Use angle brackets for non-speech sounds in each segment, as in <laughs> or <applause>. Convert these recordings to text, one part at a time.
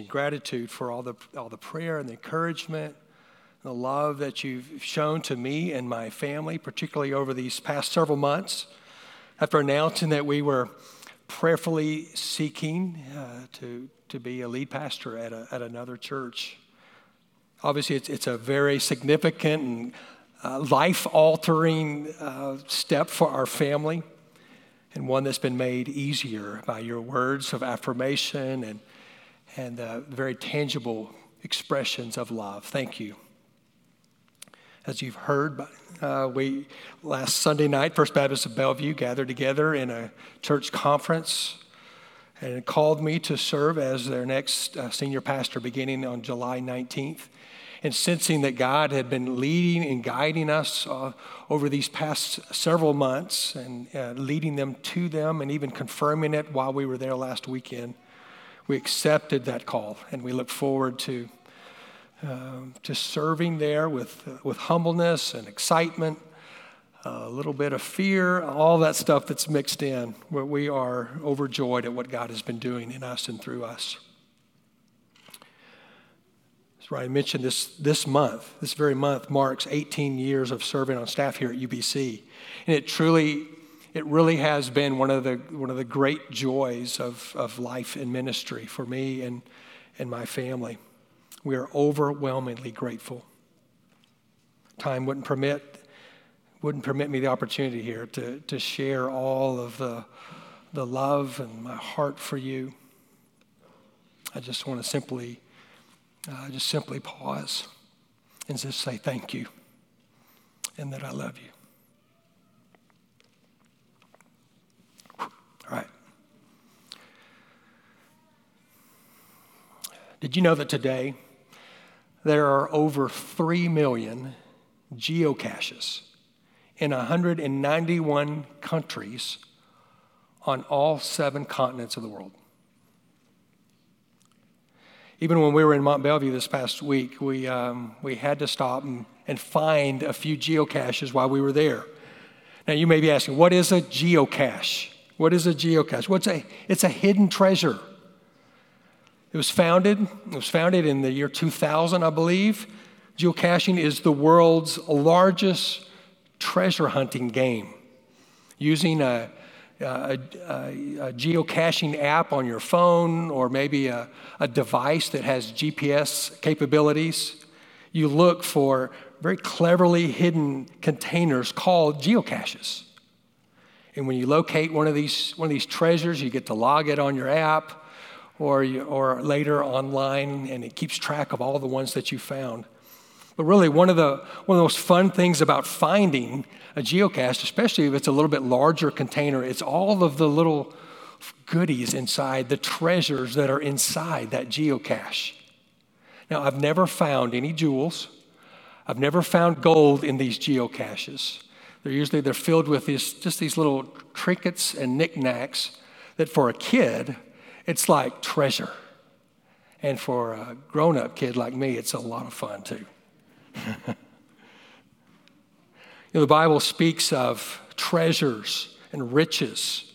gratitude for all the, all the prayer and the encouragement, the love that you've shown to me and my family, particularly over these past several months. After announcing that we were prayerfully seeking uh, to, to be a lead pastor at, a, at another church, obviously it's, it's a very significant and uh, life altering uh, step for our family and one that's been made easier by your words of affirmation and, and uh, very tangible expressions of love. Thank you. As you've heard, uh, we last Sunday night, First Baptist of Belvieu gathered together in a church conference and called me to serve as their next uh, senior pastor beginning on July 19th and sensing that God had been leading and guiding us uh, over these past several months and uh, leading them to them and even confirming it while we were there last weekend, we accepted that call and we look forward to. Um, to serving there with, uh, with humbleness and excitement, a little bit of fear, all that stuff that's mixed in, where we are overjoyed at what God has been doing in us and through us. As Ryan mentioned this, this month, this very month marks 18 years of serving on staff here at UBC. And it truly, it really has been one of the, one of the great joys of, of life and ministry for me and, and my family. We are overwhelmingly grateful. Time wouldn't permit, wouldn't permit me the opportunity here to, to share all of the, the love and my heart for you. I just want to simply uh, just simply pause and just say thank you and that I love you. Did you know that today there are over 3 million geocaches in 191 countries on all seven continents of the world? even when we were in Mont Belvieu this past week, we, um, we had to stop and, and find a few geocaches while we were there. Now, you may be asking, what is a geocache? What is a geocache? What's a, it's a hidden treasure. It was founded, it was founded in the year 2000, I believe. Geocaching is the world's largest treasure hunting game. Using a, a, a, a, geocaching app on your phone or maybe a, a device that has GPS capabilities. You look for very cleverly hidden containers called geocaches. And when you locate one of these, one of these treasures, you get to log it on your app or, or later online, and it keeps track of all the ones that you found. But really, one of the, one of the most fun things about finding a geocache, especially if it's a little bit larger container, it's all of the little goodies inside, the treasures that are inside that geocache. Now, I've never found any jewels. I've never found gold in these geocaches. They're usually they're filled with these, just these little trinkets and knickknacks that for a kid, it's like treasure. And for a grown-up kid like me, it's a lot of fun too. <laughs> you know, the Bible speaks of treasures and riches,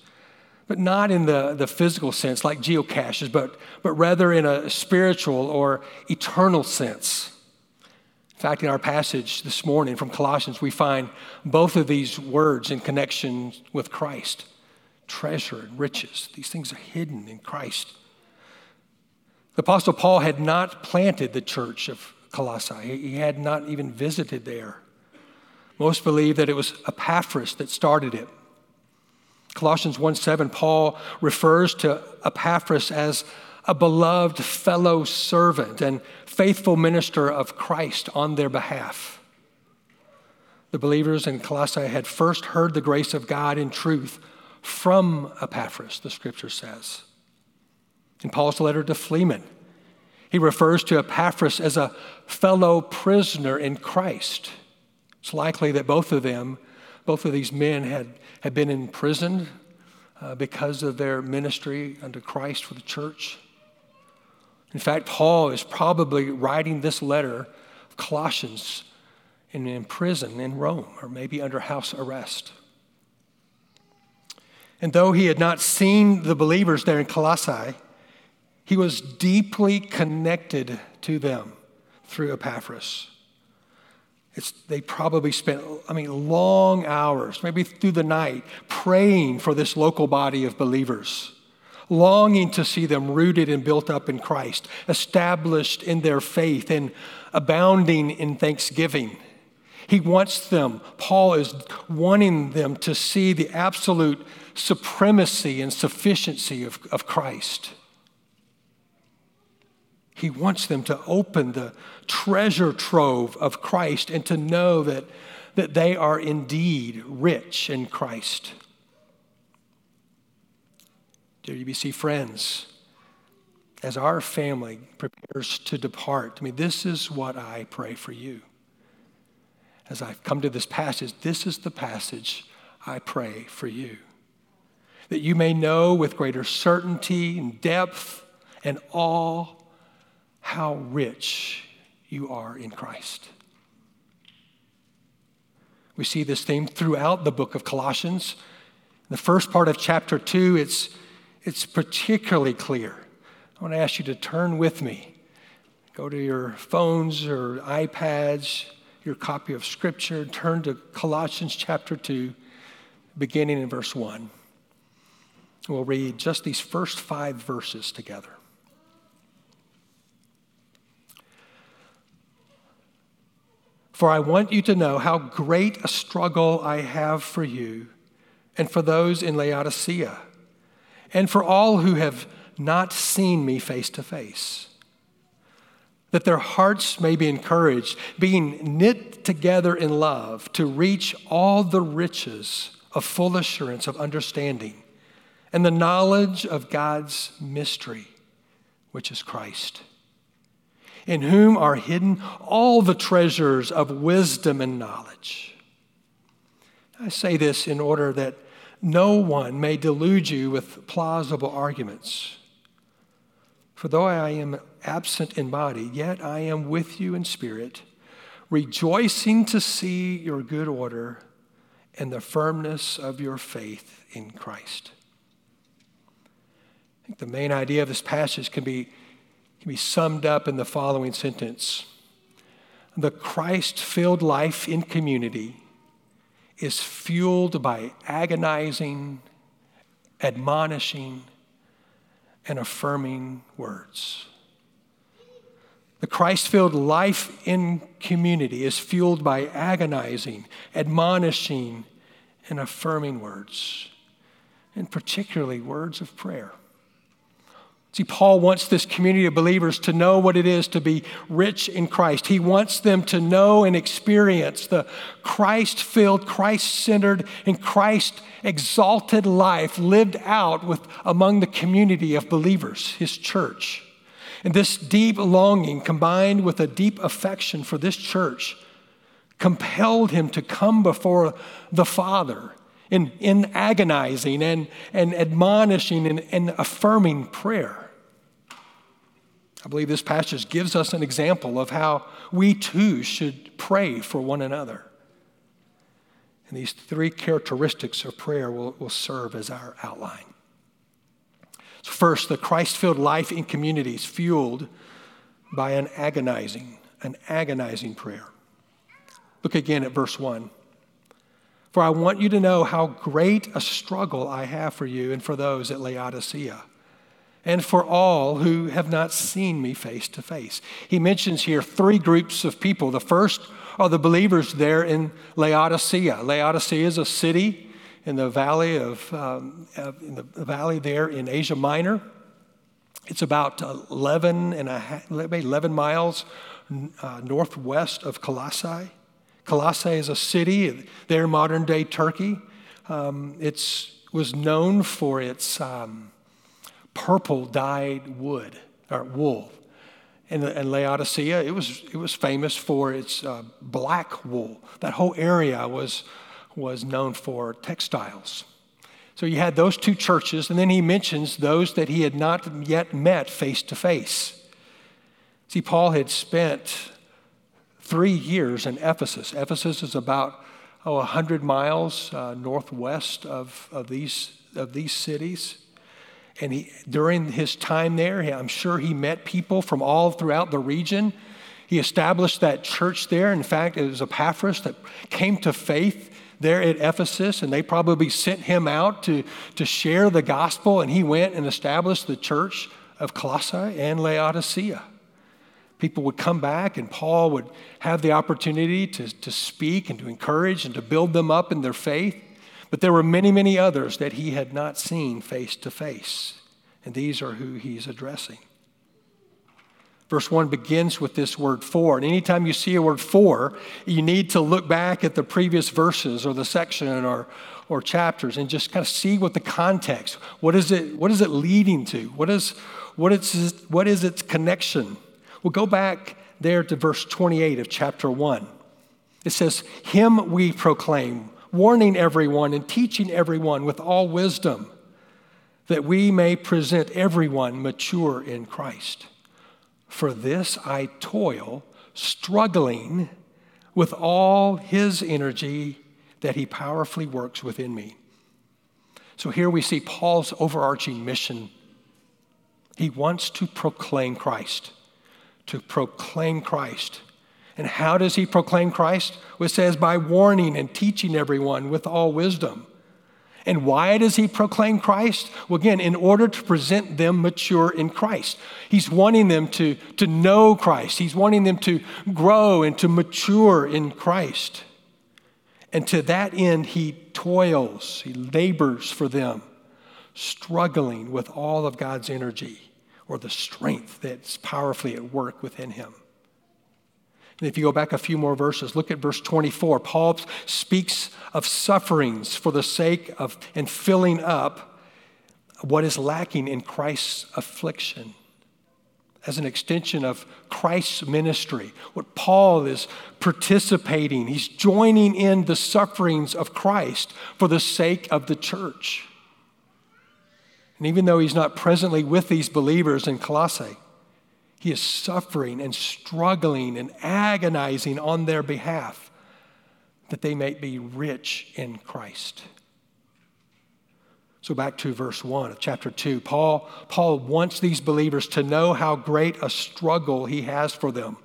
but not in the, the physical sense like geocaches, but, but rather in a spiritual or eternal sense. In fact, in our passage this morning from Colossians, we find both of these words in connection with Christ treasure and riches. These things are hidden in Christ. The Apostle Paul had not planted the church of Colossae. He had not even visited there. Most believe that it was Epaphras that started it. Colossians 1 7, Paul refers to Epaphras as a beloved fellow servant and faithful minister of Christ on their behalf. The believers in Colossae had first heard the grace of God in truth from Epaphras, the scripture says. In Paul's letter to Philemon, he refers to Epaphras as a fellow prisoner in Christ. It's likely that both of them, both of these men, had, had been imprisoned uh, because of their ministry unto Christ for the church. In fact, Paul is probably writing this letter Colossians in, in prison in Rome or maybe under house arrest. And though he had not seen the believers there in Colossae, He was deeply connected to them through Epaphras. It's, they probably spent, I mean, long hours, maybe through the night, praying for this local body of believers, longing to see them rooted and built up in Christ, established in their faith, and abounding in thanksgiving. He wants them, Paul is wanting them to see the absolute supremacy and sufficiency of, of Christ. He wants them to open the treasure trove of Christ and to know that, that they are indeed rich in Christ. Dear UBC friends, as our family prepares to depart, I mean, this is what I pray for you. As I've come to this passage, this is the passage I pray for you. That you may know with greater certainty and depth and awe how rich you are in Christ. We see this theme throughout the book of Colossians. In the first part of chapter 2, it's, it's particularly clear. I want to ask you to turn with me. Go to your phones or iPads, your copy of Scripture, turn to Colossians chapter 2, beginning in verse 1. We'll read just these first five verses together. For I want you to know how great a struggle I have for you and for those in Laodicea, and for all who have not seen me face to face, that their hearts may be encouraged, being knit together in love, to reach all the riches of full assurance of understanding and the knowledge of God's mystery, which is Christ in whom are hidden all the treasures of wisdom and knowledge. I say this in order that no one may delude you with plausible arguments. For though I am absent in body, yet I am with you in spirit, rejoicing to see your good order and the firmness of your faith in Christ. Think the main idea of this passage can be can be summed up in the following sentence The Christ filled life in community is fueled by agonizing, admonishing, and affirming words. The Christ filled life in community is fueled by agonizing, admonishing, and affirming words, and particularly words of prayer. See, Paul wants this community of believers to know what it is to be rich in Christ. He wants them to know and experience the Christ filled, Christ centered, and Christ exalted life lived out with, among the community of believers, his church. And this deep longing combined with a deep affection for this church compelled him to come before the Father in, in agonizing and, and admonishing and, and affirming prayer. I believe this passage gives us an example of how we too should pray for one another. And these three characteristics of prayer will, will serve as our outline. So first, the Christ filled life in communities fueled by an agonizing, an agonizing prayer. Look again at verse 1. For I want you to know how great a struggle I have for you and for those at Laodicea and for all who have not seen me face to face. He mentions here three groups of people. The first are the believers there in Laodicea. Laodicea is a city in the valley of um, in the valley there in Asia Minor. It's about 11 and a half, 11 miles uh, northwest of Colossae. Colossae is a city there in modern day Turkey. Um, it was known for its um, purple dyed wood or wool. And, in Laodicea, it was, it was famous for its uh, black wool. That whole area was, was known for textiles. So you had those two churches, and then he mentions those that he had not yet met face to face. See, Paul had spent three years in Ephesus. Ephesus is about oh, 100 miles uh, northwest of, of, these, of these cities. And he, during his time there, I'm sure he met people from all throughout the region. He established that church there. In fact, it was Epaphras that came to faith there at Ephesus, and they probably sent him out to, to share the gospel, and he went and established the church of Colossae and Laodicea. People would come back, and Paul would have the opportunity to, to speak and to encourage and to build them up in their faith. But there were many, many others that he had not seen face to face. And these are who he's addressing. Verse 1 begins with this word for. And anytime you see a word for, you need to look back at the previous verses or the section or, or chapters and just kind of see what the context, what is it, what is it leading to? What is, what is, what is its connection? Well, go back there to verse 28 of chapter 1. It says, Him we proclaim warning everyone and teaching everyone with all wisdom, that we may present everyone mature in Christ. For this I toil, struggling with all his energy that he powerfully works within me. So here we see Paul's overarching mission. He wants to proclaim Christ, to proclaim Christ. And how does he proclaim Christ? Well, it says, by warning and teaching everyone with all wisdom. And why does he proclaim Christ? Well, again, in order to present them mature in Christ. He's wanting them to, to know Christ, he's wanting them to grow and to mature in Christ. And to that end, he toils, he labors for them, struggling with all of God's energy or the strength that's powerfully at work within him. And if you go back a few more verses, look at verse 24. Paul speaks of sufferings for the sake of and filling up what is lacking in Christ's affliction as an extension of Christ's ministry. What Paul is participating, he's joining in the sufferings of Christ for the sake of the church. And even though he's not presently with these believers in Colossae, he is suffering and struggling and agonizing on their behalf that they may be rich in Christ. So back to verse 1 of chapter 2. Paul, Paul wants these believers to know how great a struggle he has for them.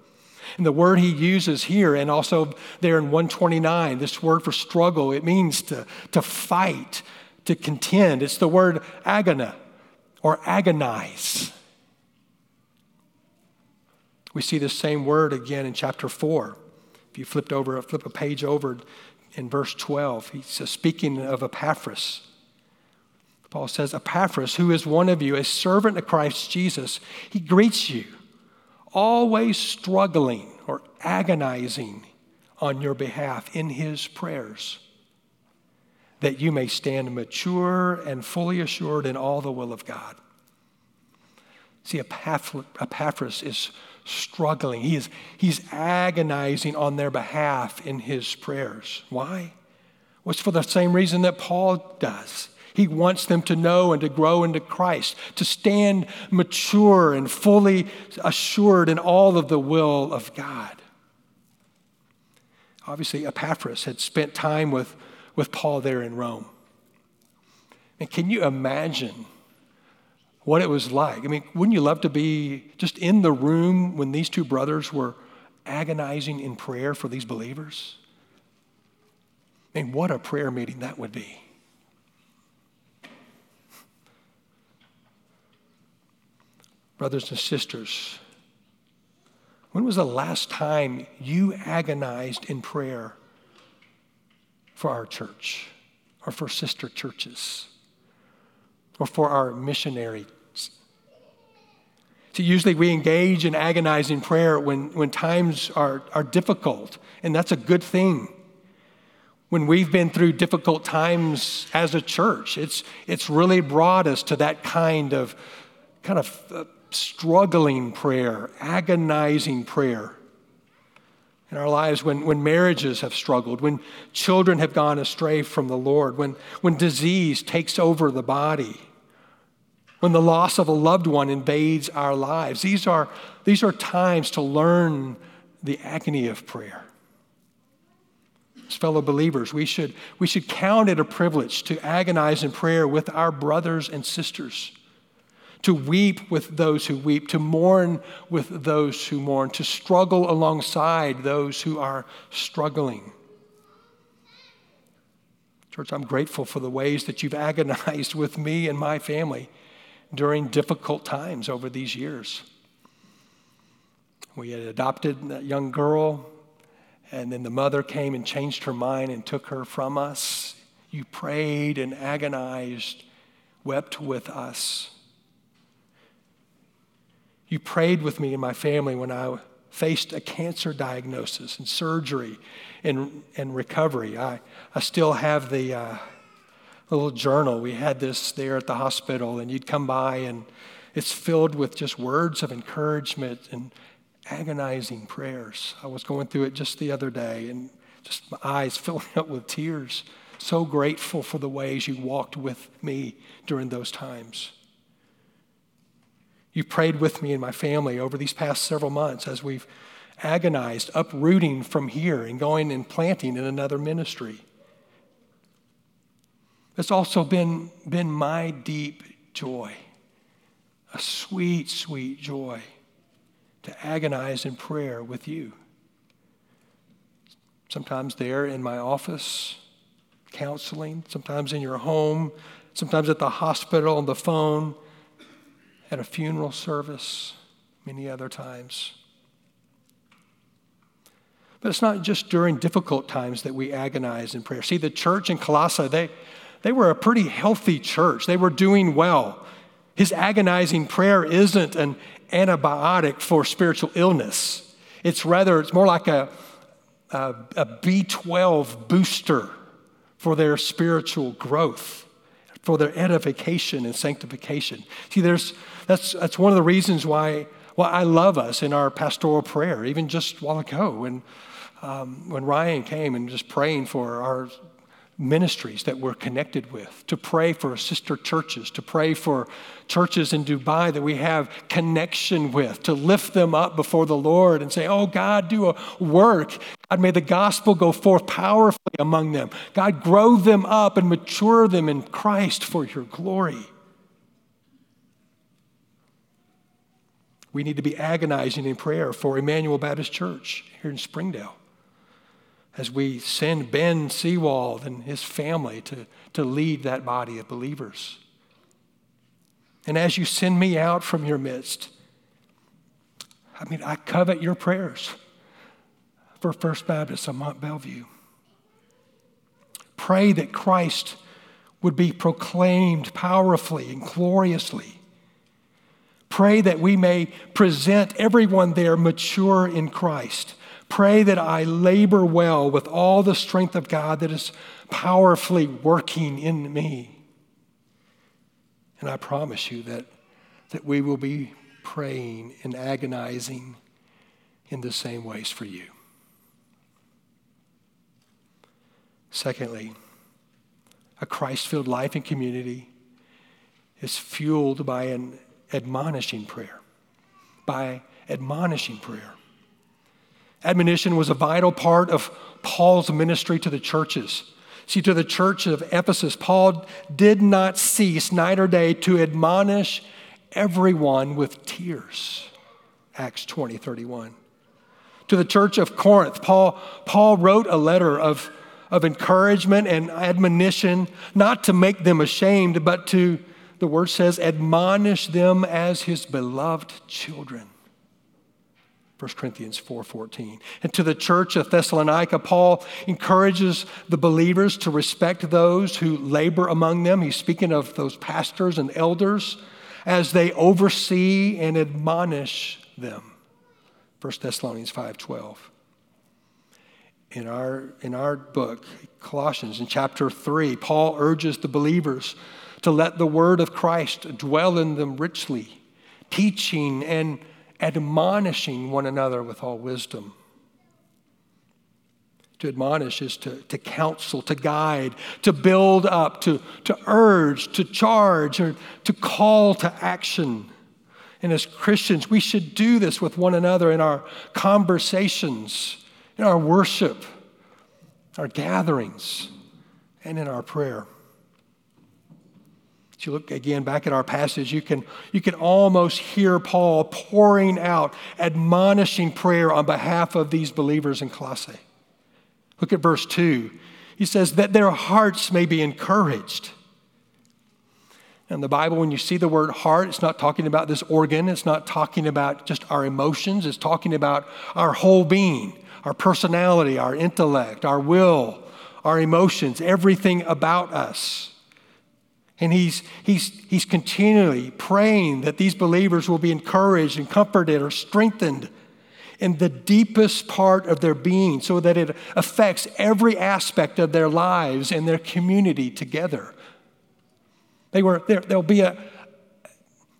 And the word he uses here and also there in 129, this word for struggle, it means to, to fight, to contend. It's the word agona or agonize. We see the same word again in chapter 4. If you flipped over, flip a page over in verse 12, he says, speaking of Epaphras, Paul says, Epaphras, who is one of you, a servant of Christ Jesus, he greets you, always struggling or agonizing on your behalf in his prayers, that you may stand mature and fully assured in all the will of God. See, Epaphras is struggling. He is, he's agonizing on their behalf in his prayers. Why? Well, it's for the same reason that Paul does. He wants them to know and to grow into Christ, to stand mature and fully assured in all of the will of God. Obviously, Epaphras had spent time with, with Paul there in Rome. And can you imagine what it was like. I mean, wouldn't you love to be just in the room when these two brothers were agonizing in prayer for these believers? I mean, what a prayer meeting that would be. Brothers and sisters, when was the last time you agonized in prayer for our church or for sister churches? Or for our missionaries. So usually we engage in agonizing prayer when, when times are, are difficult, and that's a good thing. When we've been through difficult times as a church, it's, it's really brought us to that kind of kind of uh, struggling prayer, agonizing prayer in our lives when, when marriages have struggled, when children have gone astray from the Lord, when, when disease takes over the body, when the loss of a loved one invades our lives. These are, these are times to learn the agony of prayer. As fellow believers, we should, we should count it a privilege to agonize in prayer with our brothers and sisters to weep with those who weep, to mourn with those who mourn, to struggle alongside those who are struggling. Church, I'm grateful for the ways that you've <laughs> agonized with me and my family during difficult times over these years. We had adopted that young girl, and then the mother came and changed her mind and took her from us. You prayed and agonized, wept with us. You prayed with me and my family when I faced a cancer diagnosis and surgery and, and recovery. I, I still have the uh, little journal. We had this there at the hospital, and you'd come by, and it's filled with just words of encouragement and agonizing prayers. I was going through it just the other day, and just my eyes <laughs> filling up with tears. So grateful for the ways you walked with me during those times. You prayed with me and my family over these past several months as we've agonized, uprooting from here and going and planting in another ministry. It's also been, been my deep joy, a sweet, sweet joy to agonize in prayer with you. Sometimes there in my office, counseling, sometimes in your home, sometimes at the hospital on the phone, at a funeral service, many other times. But it's not just during difficult times that we agonize in prayer. See, the church in Colossae, they, they were a pretty healthy church. They were doing well. His agonizing prayer isn't an antibiotic for spiritual illness. It's rather, it's more like a, a a B12 booster for their spiritual growth, for their edification and sanctification. See, there's, that's, that's one of the reasons why, why I love us in our pastoral prayer, even just a while ago when, um, when Ryan came and just praying for our ministries that we're connected with, to pray for sister churches, to pray for churches in Dubai that we have connection with, to lift them up before the Lord and say, Oh, God, do a work. God, may the gospel go forth powerfully among them. God, grow them up and mature them in Christ for your glory. We need to be agonizing in prayer for Emmanuel Baptist Church here in Springdale as we send Ben Seawald and his family to, to lead that body of believers. And as you send me out from your midst, I mean, I covet your prayers for First Baptist of Mont Belvieu. Pray that Christ would be proclaimed powerfully and gloriously. Pray that we may present everyone there mature in Christ Pray that I labor well with all the strength of God that is powerfully working in me. And I promise you that, that we will be praying and agonizing in the same ways for you. Secondly, a Christ filled life and community is fueled by an admonishing prayer, by admonishing prayer. Admonition was a vital part of Paul's ministry to the churches. See, to the church of Ephesus, Paul did not cease night or day to admonish everyone with tears. Acts 20, 31. To the church of Corinth, Paul, Paul wrote a letter of, of encouragement and admonition, not to make them ashamed, but to, the word says, admonish them as his beloved children. 1 Corinthians 4:14. And to the church of Thessalonica, Paul encourages the believers to respect those who labor among them. He's speaking of those pastors and elders as they oversee and admonish them. 1 Thessalonians 5:12. In our, in our book, Colossians, in chapter 3, Paul urges the believers to let the word of Christ dwell in them richly, teaching and admonishing one another with all wisdom. To admonish is to, to counsel, to guide, to build up, to, to urge, to charge, or to call to action. And as Christians, we should do this with one another in our conversations, in our worship, our gatherings, and in our prayer. If you look again back at our passage, you can, you can almost hear Paul pouring out, admonishing prayer on behalf of these believers in Colossae. Look at verse 2. He says, that their hearts may be encouraged. In the Bible, when you see the word heart, it's not talking about this organ, it's not talking about just our emotions, it's talking about our whole being, our personality, our intellect, our will, our emotions, everything about us. And he's, he's, he's continually praying that these believers will be encouraged and comforted or strengthened in the deepest part of their being so that it affects every aspect of their lives and their community together. They were, there, there'll, be a,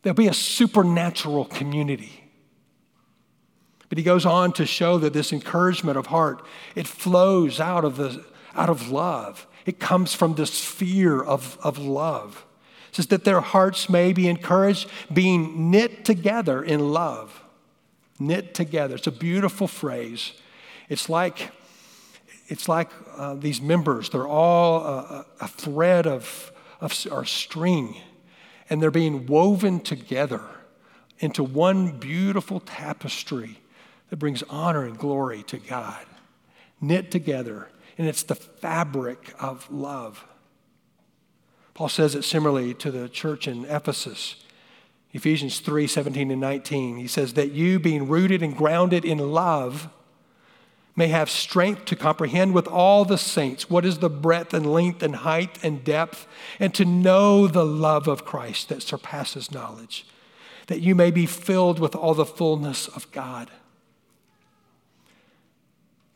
there'll be a supernatural community. But he goes on to show that this encouragement of heart, it flows out of, the, out of love. It comes from this fear of, of love. It says that their hearts may be encouraged, being knit together in love. Knit together. It's a beautiful phrase. It's like, it's like uh, these members, they're all a, a thread of, of or string, and they're being woven together into one beautiful tapestry that brings honor and glory to God. Knit together and it's the fabric of love. Paul says it similarly to the church in Ephesus. Ephesians 3 17 and 19. He says, That you, being rooted and grounded in love, may have strength to comprehend with all the saints what is the breadth and length and height and depth, and to know the love of Christ that surpasses knowledge, that you may be filled with all the fullness of God.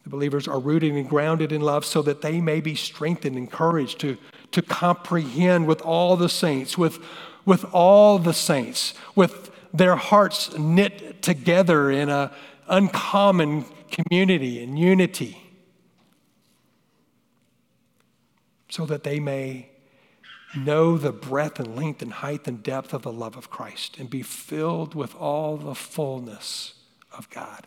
The believers are rooted and grounded in love so that they may be strengthened, and encouraged to, to comprehend with all the saints, with, with all the saints, with their hearts knit together in an uncommon community and unity, so that they may know the breadth and length and height and depth of the love of Christ and be filled with all the fullness of God.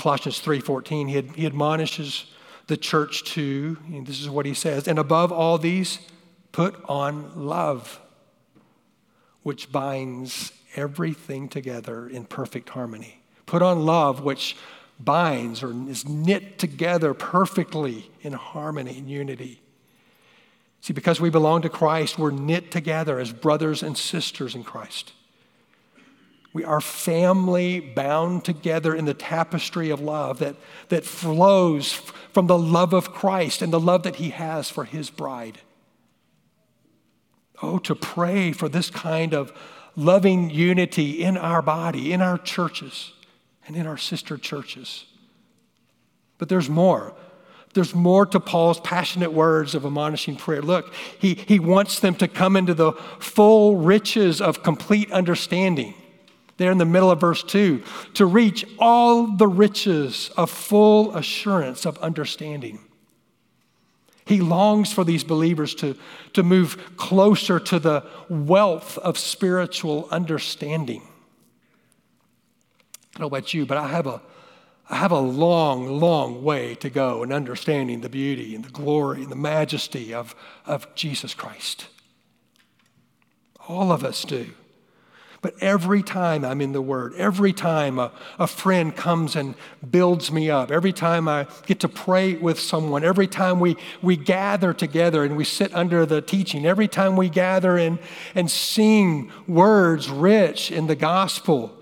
Colossians 3:14, he, he admonishes the church to, this is what he says, and above all these, put on love, which binds everything together in perfect harmony. Put on love, which binds or is knit together perfectly in harmony and unity. See, because we belong to Christ, we're knit together as brothers and sisters in Christ. We are family bound together in the tapestry of love that, that flows from the love of Christ and the love that He has for His bride. Oh, to pray for this kind of loving unity in our body, in our churches, and in our sister churches. But there's more. There's more to Paul's passionate words of admonishing prayer. Look, he, he wants them to come into the full riches of complete understanding there in the middle of verse 2 to reach all the riches of full assurance of understanding. He longs for these believers to, to move closer to the wealth of spiritual understanding. I don't know about you, but I have a, I have a long, long way to go in understanding the beauty and the glory and the majesty of, of Jesus Christ. All of us do. But every time I'm in the Word, every time a, a friend comes and builds me up, every time I get to pray with someone, every time we, we gather together and we sit under the teaching, every time we gather and, and sing words rich in the gospel,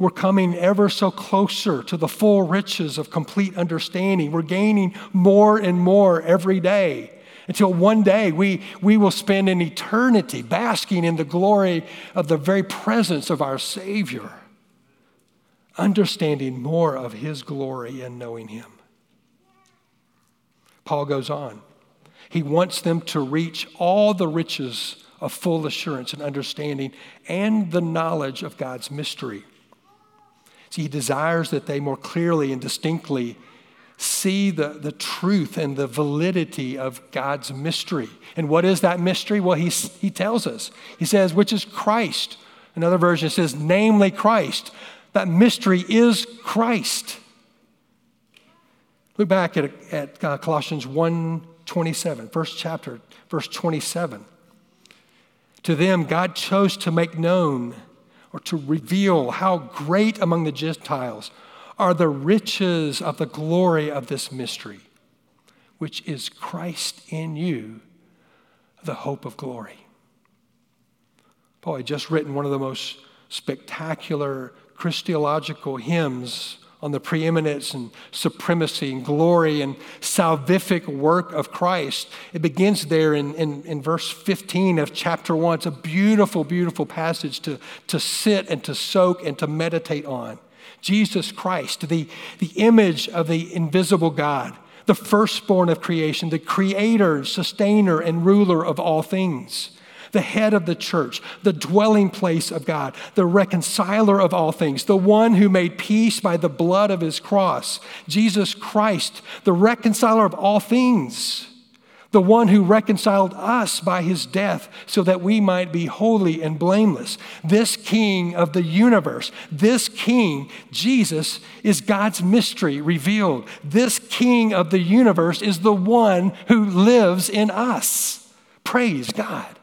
we're coming ever so closer to the full riches of complete understanding. We're gaining more and more every day until one day we, we will spend an eternity basking in the glory of the very presence of our Savior, understanding more of His glory and knowing Him. Paul goes on. He wants them to reach all the riches of full assurance and understanding and the knowledge of God's mystery. See, he desires that they more clearly and distinctly see the, the truth and the validity of God's mystery. And what is that mystery? Well, he, he tells us. He says, which is Christ. Another version says, namely Christ. That mystery is Christ. Look back at, at uh, Colossians 1 27, first chapter, verse 27. To them, God chose to make known or to reveal how great among the Gentiles are the riches of the glory of this mystery, which is Christ in you, the hope of glory. Paul had just written one of the most spectacular Christological hymns on the preeminence and supremacy and glory and salvific work of Christ. It begins there in, in, in, verse 15 of chapter 1. It's a beautiful, beautiful passage to, to sit and to soak and to meditate on. Jesus Christ, the, the image of the invisible God, the firstborn of creation, the creator, sustainer, and ruler of all things the head of the church, the dwelling place of God, the reconciler of all things, the one who made peace by the blood of his cross, Jesus Christ, the reconciler of all things, the one who reconciled us by his death so that we might be holy and blameless. This king of the universe, this king, Jesus, is God's mystery revealed. This king of the universe is the one who lives in us. Praise God.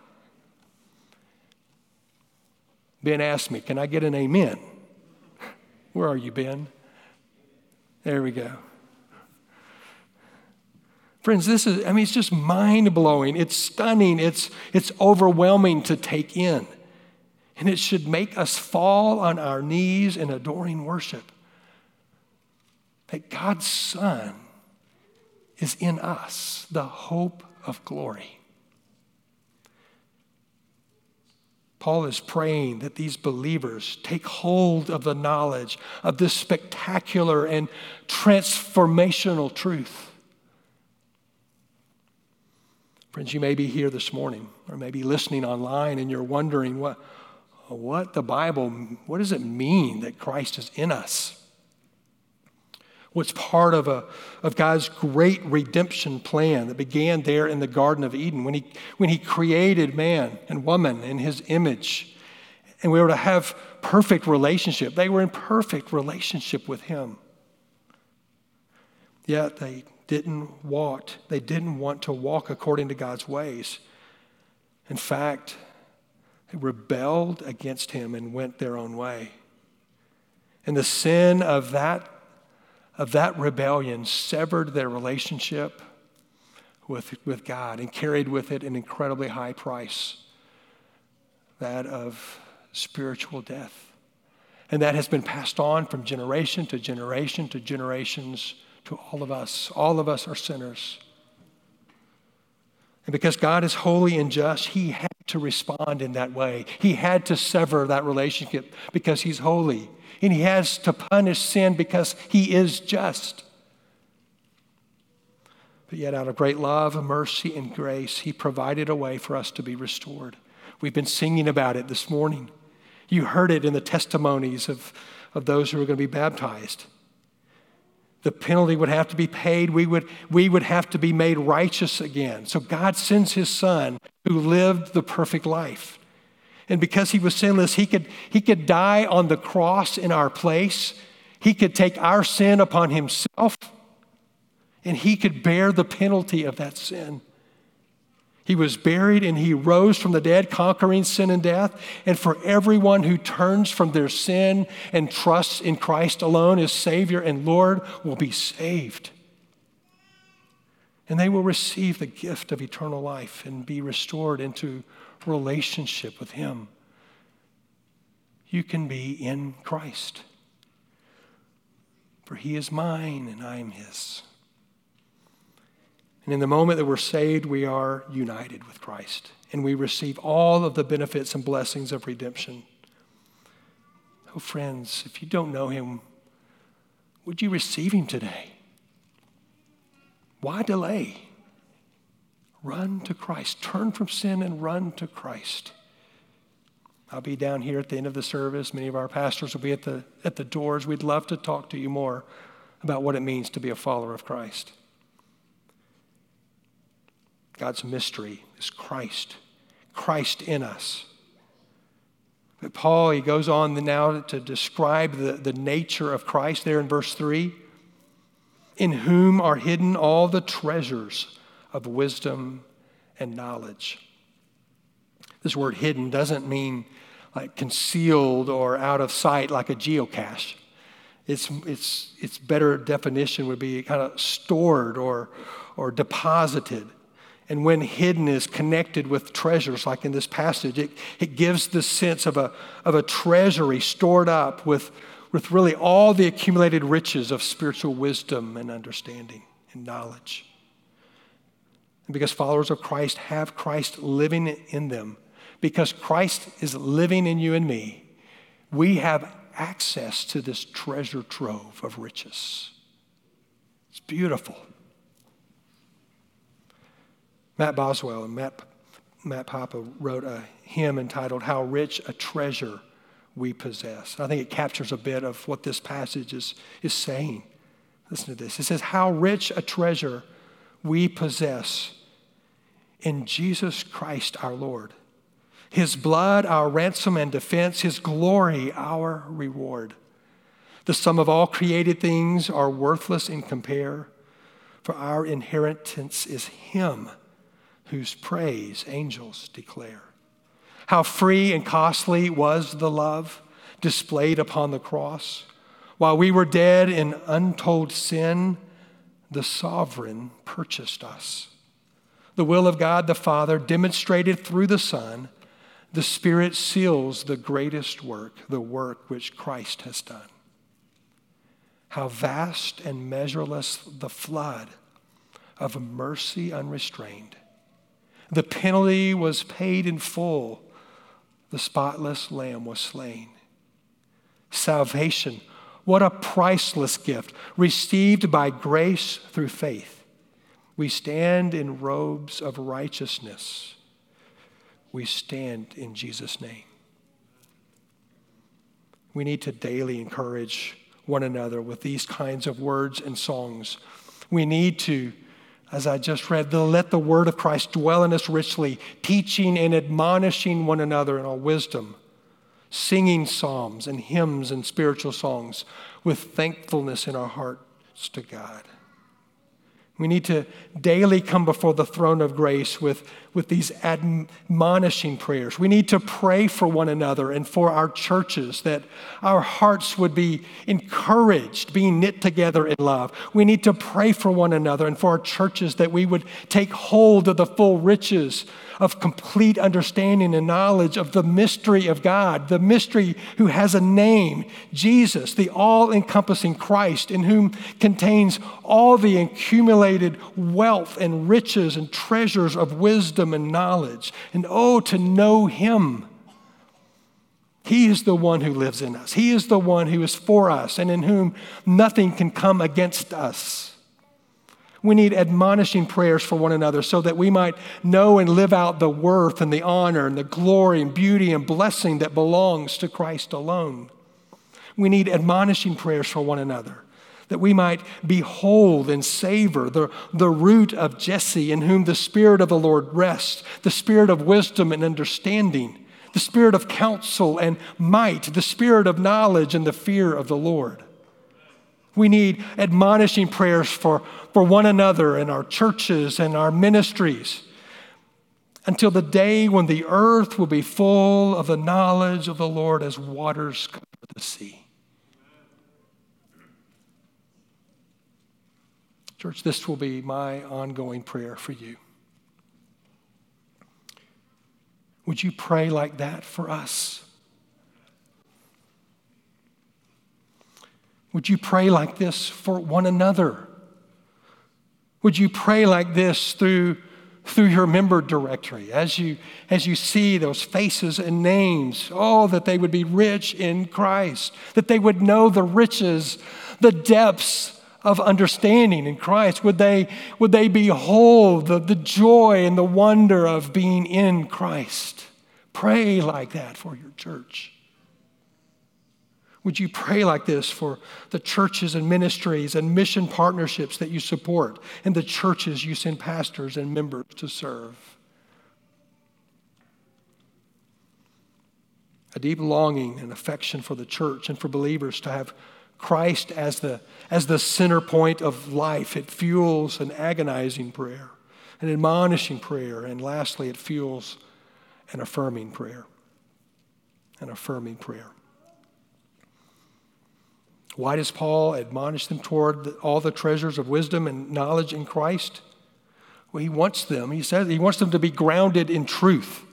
Ben asked me, Can I get an amen? <laughs> Where are you, Ben? There we go. Friends, this is, I mean, it's just mind blowing. It's stunning. It's, it's overwhelming to take in. And it should make us fall on our knees in adoring worship. That God's Son is in us, the hope of glory. Paul is praying that these believers take hold of the knowledge of this spectacular and transformational truth. Friends, you may be here this morning or maybe listening online and you're wondering what, what the Bible, what does it mean that Christ is in us? What's part of, a, of God's great redemption plan that began there in the Garden of Eden when he, when he created man and woman in his image. And we were to have perfect relationship. They were in perfect relationship with him. Yet they didn't walk, they didn't want to walk according to God's ways. In fact, they rebelled against him and went their own way. And the sin of that of that rebellion severed their relationship with, with God and carried with it an incredibly high price that of spiritual death. And that has been passed on from generation to generation to generations to all of us. All of us are sinners. And because God is holy and just, He had to respond in that way. He had to sever that relationship because He's holy and he has to punish sin because he is just. But yet, out of great love, mercy, and grace, he provided a way for us to be restored. We've been singing about it this morning. You heard it in the testimonies of, of those who are going to be baptized. The penalty would have to be paid. We would, we would have to be made righteous again. So God sends his son who lived the perfect life. And because he was sinless, he could, he could die on the cross in our place. He could take our sin upon himself, and he could bear the penalty of that sin. He was buried and he rose from the dead, conquering sin and death. And for everyone who turns from their sin and trusts in Christ alone as Savior and Lord, will be saved. And they will receive the gift of eternal life and be restored into relationship with Him. You can be in Christ. For He is mine and I am His. And in the moment that we're saved, we are united with Christ and we receive all of the benefits and blessings of redemption. Oh, friends, if you don't know Him, would you receive Him today? Why delay? Run to Christ. Turn from sin and run to Christ. I'll be down here at the end of the service. Many of our pastors will be at the, at the doors. We'd love to talk to you more about what it means to be a follower of Christ. God's mystery is Christ, Christ in us. But Paul, he goes on now to describe the, the nature of Christ there in verse 3 in whom are hidden all the treasures of wisdom and knowledge. This word hidden doesn't mean like concealed or out of sight like a geocache. Its, its, its better definition would be kind of stored or, or deposited. And when hidden is connected with treasures, like in this passage, it, it gives the sense of a, of a treasury stored up with, with really all the accumulated riches of spiritual wisdom and understanding and knowledge. And because followers of Christ have Christ living in them, because Christ is living in you and me, we have access to this treasure trove of riches. It's beautiful. Matt Boswell and Matt, Matt Papa wrote a hymn entitled How Rich a Treasure We Possess. I think it captures a bit of what this passage is, is saying. Listen to this. It says, How rich a treasure we possess in Jesus Christ our Lord. His blood, our ransom and defense, His glory, our reward. The sum of all created things are worthless in compare, for our inheritance is Him whose praise angels declare. How free and costly was the love displayed upon the cross. While we were dead in untold sin, the sovereign purchased us. The will of God the Father demonstrated through the Son, the Spirit seals the greatest work, the work which Christ has done. How vast and measureless the flood of mercy unrestrained the penalty was paid in full. The spotless lamb was slain. Salvation, what a priceless gift, received by grace through faith. We stand in robes of righteousness. We stand in Jesus' name. We need to daily encourage one another with these kinds of words and songs. We need to as I just read, let the word of Christ dwell in us richly, teaching and admonishing one another in all wisdom, singing psalms and hymns and spiritual songs with thankfulness in our hearts to God. We need to daily come before the throne of grace with, with these admonishing prayers. We need to pray for one another and for our churches that our hearts would be encouraged, being knit together in love. We need to pray for one another and for our churches that we would take hold of the full riches of complete understanding and knowledge of the mystery of God, the mystery who has a name, Jesus, the all encompassing Christ, in whom contains all the accumulated wealth and riches and treasures of wisdom and knowledge. And oh, to know Him. He is the one who lives in us. He is the one who is for us and in whom nothing can come against us. We need admonishing prayers for one another so that we might know and live out the worth and the honor and the glory and beauty and blessing that belongs to Christ alone. We need admonishing prayers for one another that we might behold and savor the, the root of Jesse in whom the Spirit of the Lord rests, the Spirit of wisdom and understanding, the Spirit of counsel and might, the Spirit of knowledge and the fear of the Lord. We need admonishing prayers for, for one another in our churches and our ministries until the day when the earth will be full of the knowledge of the Lord as waters cover the sea. Church, this will be my ongoing prayer for you. Would you pray like that for us? Would you pray like this for one another? Would you pray like this through, through your member directory as you, as you see those faces and names? Oh, that they would be rich in Christ, that they would know the riches, the depths of understanding in Christ. Would they, would they behold the, the joy and the wonder of being in Christ? Pray like that for your church. Would you pray like this for the churches and ministries and mission partnerships that you support and the churches you send pastors and members to serve? A deep longing and affection for the church and for believers to have Christ as the, as the center point of life. It fuels an agonizing prayer. an admonishing prayer, and lastly, it fuels an affirming prayer. An affirming prayer. Why does Paul admonish them toward all the treasures of wisdom and knowledge in Christ? Well, he wants them, he says, he wants them to be grounded in truth.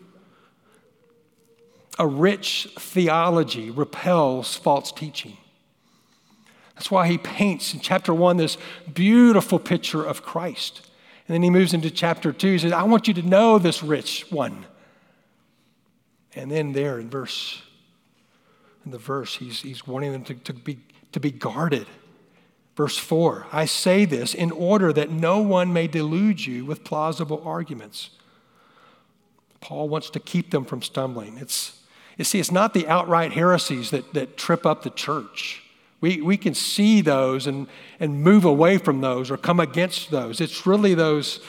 A rich theology repels false teaching. That's why he paints in chapter one this beautiful picture of Christ. And then he moves into chapter two. He says, I want you to know this rich one. And then there in verse, in the verse, he's, he's wanting them to, to be to be guarded. Verse 4 I say this in order that no one may delude you with plausible arguments. Paul wants to keep them from stumbling. It's, you see, it's not the outright heresies that, that trip up the church. We, we can see those and, and move away from those or come against those. It's really those,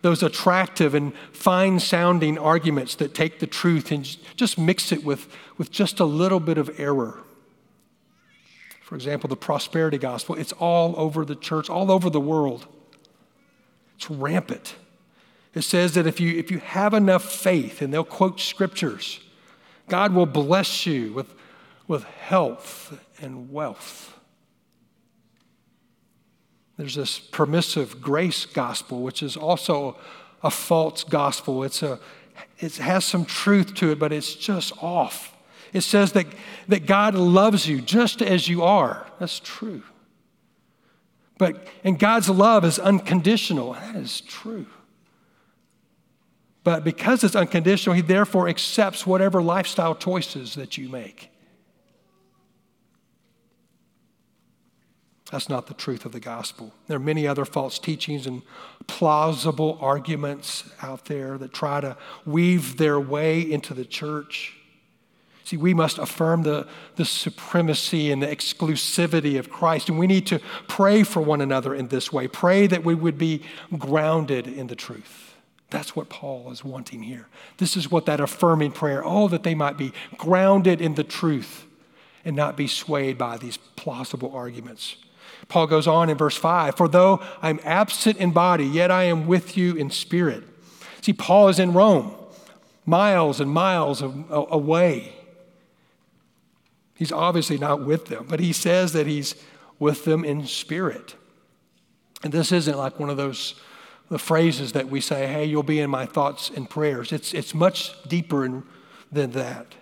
those attractive and fine sounding arguments that take the truth and just mix it with, with just a little bit of error. For example, the prosperity gospel, it's all over the church, all over the world. It's rampant. It says that if you, if you have enough faith, and they'll quote scriptures, God will bless you with, with health and wealth. There's this permissive grace gospel, which is also a false gospel. It's a, it has some truth to it, but it's just off. It says that, that God loves you just as you are. That's true. But, and God's love is unconditional. That is true. But because it's unconditional, He therefore accepts whatever lifestyle choices that you make. That's not the truth of the gospel. There are many other false teachings and plausible arguments out there that try to weave their way into the church. See, we must affirm the, the supremacy and the exclusivity of Christ. And we need to pray for one another in this way. Pray that we would be grounded in the truth. That's what Paul is wanting here. This is what that affirming prayer, oh, that they might be grounded in the truth and not be swayed by these plausible arguments. Paul goes on in verse 5 For though I'm absent in body, yet I am with you in spirit. See, Paul is in Rome, miles and miles away. He's obviously not with them, but he says that he's with them in spirit. And this isn't like one of those the phrases that we say, hey, you'll be in my thoughts and prayers. It's, it's much deeper in, than that.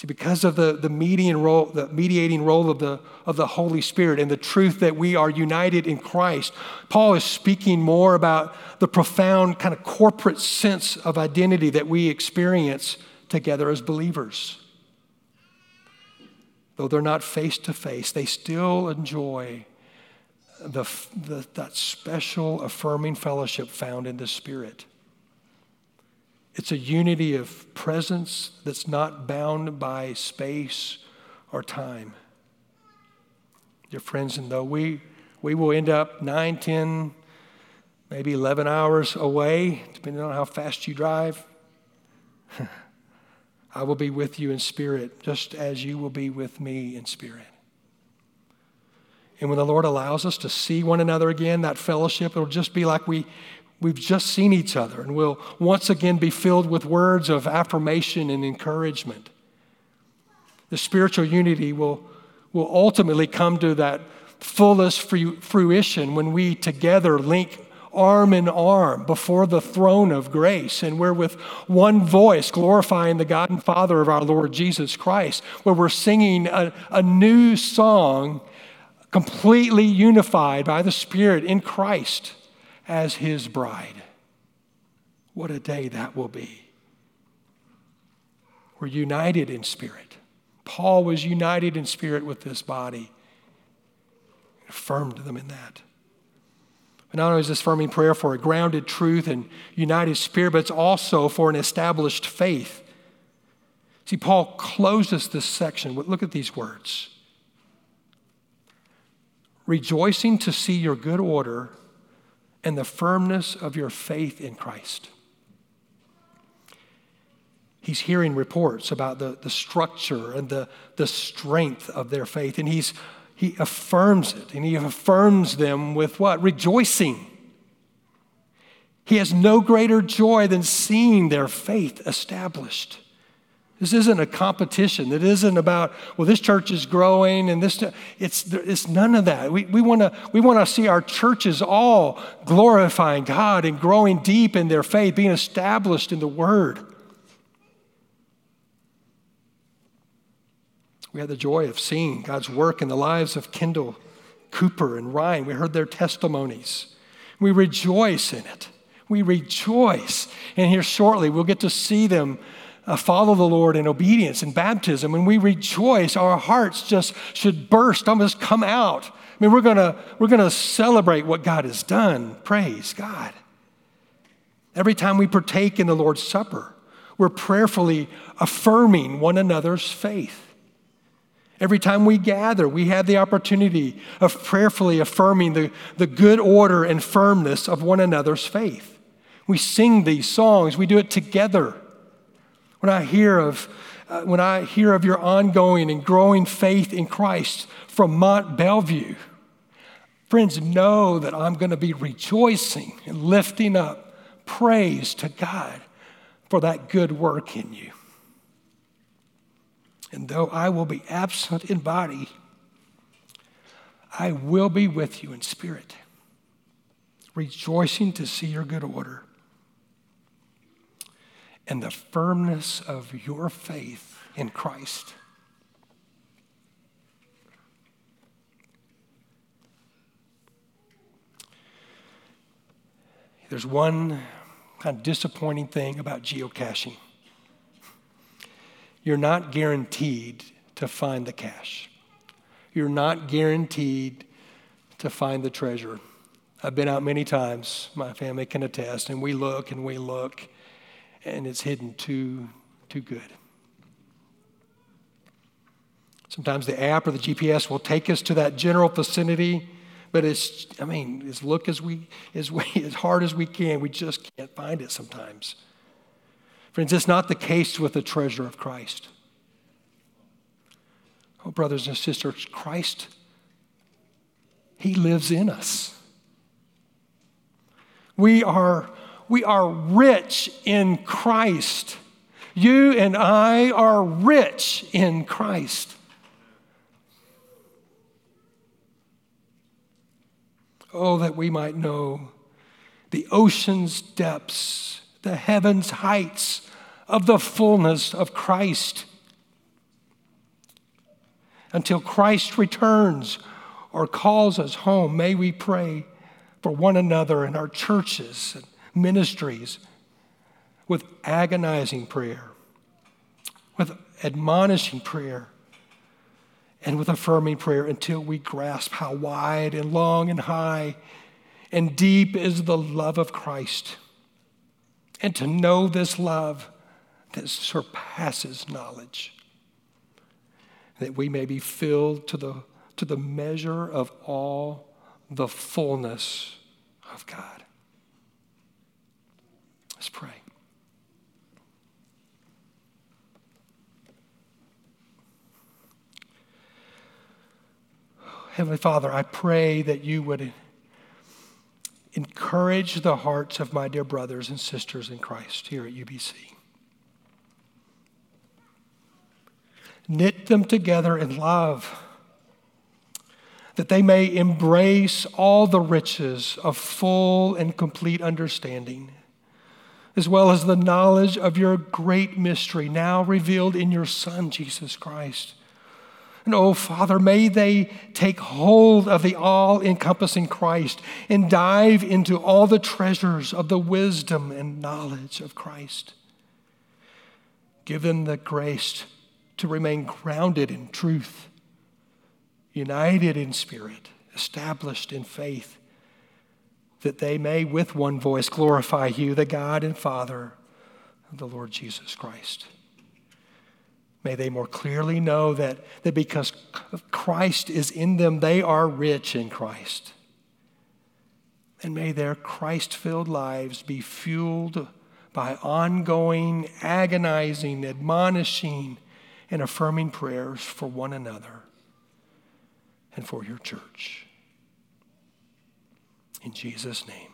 See, because of the, the, median role, the mediating role of the, of the Holy Spirit and the truth that we are united in Christ, Paul is speaking more about the profound kind of corporate sense of identity that we experience together as believers though they're not face to face, they still enjoy the, the, that special affirming fellowship found in the Spirit. It's a unity of presence that's not bound by space or time. Dear friends, and though we, we will end up 9, 10, maybe 11 hours away, depending on how fast you drive. <laughs> I will be with you in spirit, just as you will be with me in spirit. And when the Lord allows us to see one another again, that fellowship, it'll just be like we, we've just seen each other, and we'll once again be filled with words of affirmation and encouragement. The spiritual unity will, will ultimately come to that fullest fruition when we together link arm in arm before the throne of grace, and we're with one voice glorifying the God and Father of our Lord Jesus Christ, where we're singing a, a new song completely unified by the Spirit in Christ as His bride. What a day that will be. We're united in spirit. Paul was united in spirit with this body, affirmed them in that. But not only is this affirming prayer for a grounded truth and united spirit, but it's also for an established faith. See, Paul closes this section with look at these words rejoicing to see your good order and the firmness of your faith in Christ. He's hearing reports about the, the structure and the, the strength of their faith, and he's he affirms it, and he affirms them with what? Rejoicing. He has no greater joy than seeing their faith established. This isn't a competition. It isn't about, well, this church is growing and this, it's, it's none of that. We, we want to we wanna see our churches all glorifying God and growing deep in their faith, being established in the Word. We had the joy of seeing God's work in the lives of Kendall, Cooper, and Ryan. We heard their testimonies. We rejoice in it. We rejoice. And here shortly, we'll get to see them uh, follow the Lord in obedience and baptism, and we rejoice, our hearts just should burst, almost come out. I mean, we're gonna, we're gonna celebrate what God has done. Praise God. Every time we partake in the Lord's Supper, we're prayerfully affirming one another's faith. Every time we gather, we have the opportunity of prayerfully affirming the, the good order and firmness of one another's faith. We sing these songs, we do it together. When I hear of, uh, when I hear of your ongoing and growing faith in Christ from Mont Belvieu, friends, know that I'm going to be rejoicing and lifting up praise to God for that good work in you. And though I will be absent in body, I will be with you in spirit, rejoicing to see your good order and the firmness of your faith in Christ. There's one kind of disappointing thing about geocaching. You're not guaranteed to find the cache. You're not guaranteed to find the treasure. I've been out many times, my family can attest, and we look and we look, and it's hidden too, too good. Sometimes the app or the GPS will take us to that general vicinity, but it's, I mean, as look as we, as we, <laughs> as hard as we can, we just can't find it sometimes. Friends, it's not the case with the treasure of Christ. Oh, brothers and sisters, Christ, He lives in us. We are we are rich in Christ. You and I are rich in Christ. Oh, that we might know the ocean's depths, the heaven's heights of the fullness of Christ. Until Christ returns or calls us home, may we pray for one another in our churches and ministries with agonizing prayer, with admonishing prayer, and with affirming prayer until we grasp how wide and long and high and deep is the love of Christ. And to know this love that surpasses knowledge, that we may be filled to the, to the measure of all the fullness of God. Let's pray. Heavenly Father, I pray that you would encourage the hearts of my dear brothers and sisters in Christ here at UBC. Knit them together in love, that they may embrace all the riches of full and complete understanding as well as the knowledge of your great mystery now revealed in your Son, Jesus Christ. And oh, Father, may they take hold of the all encompassing Christ and dive into all the treasures of the wisdom and knowledge of Christ. Give them the grace to remain grounded in truth, united in spirit, established in faith that they may with one voice glorify you, the God and Father of the Lord Jesus Christ. May they more clearly know that, that because Christ is in them, they are rich in Christ. And may their Christ filled lives be fueled by ongoing, agonizing, admonishing, and affirming prayers for one another and for your church. In Jesus' name.